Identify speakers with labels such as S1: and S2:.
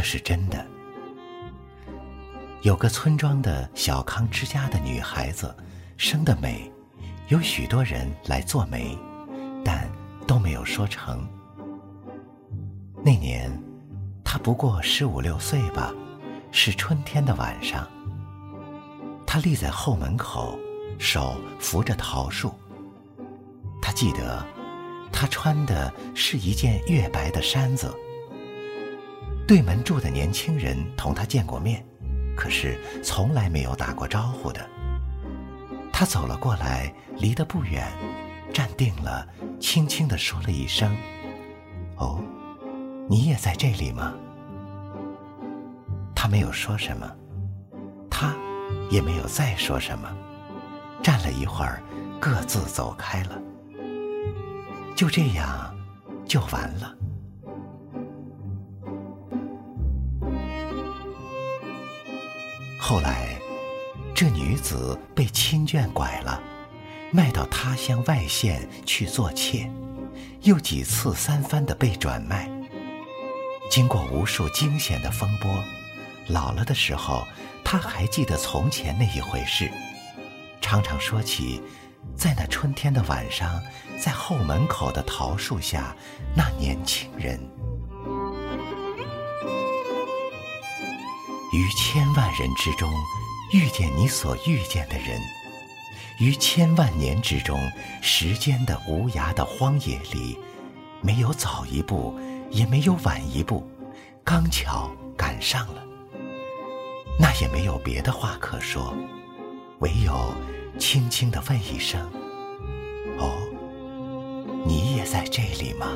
S1: 这是真的。有个村庄的小康之家的女孩子，生得美，有许多人来做媒，但都没有说成。那年，她不过十五六岁吧，是春天的晚上。她立在后门口，手扶着桃树。她记得，她穿的是一件月白的衫子。对门住的年轻人同他见过面。可是从来没有打过招呼的，他走了过来，离得不远，站定了，轻轻地说了一声：“哦，你也在这里吗？”他没有说什么，他也没有再说什么，站了一会儿，各自走开了。就这样，就完了。后来，这女子被亲眷拐了，卖到他乡外县去做妾，又几次三番的被转卖。经过无数惊险的风波，老了的时候，他还记得从前那一回事，常常说起，在那春天的晚上，在后门口的桃树下，那年轻人。于千万人之中，遇见你所遇见的人；于千万年之中，时间的无涯的荒野里，没有早一步，也没有晚一步，刚巧赶上了。那也没有别的话可说，唯有轻轻的问一声：“哦，你也在这里吗？”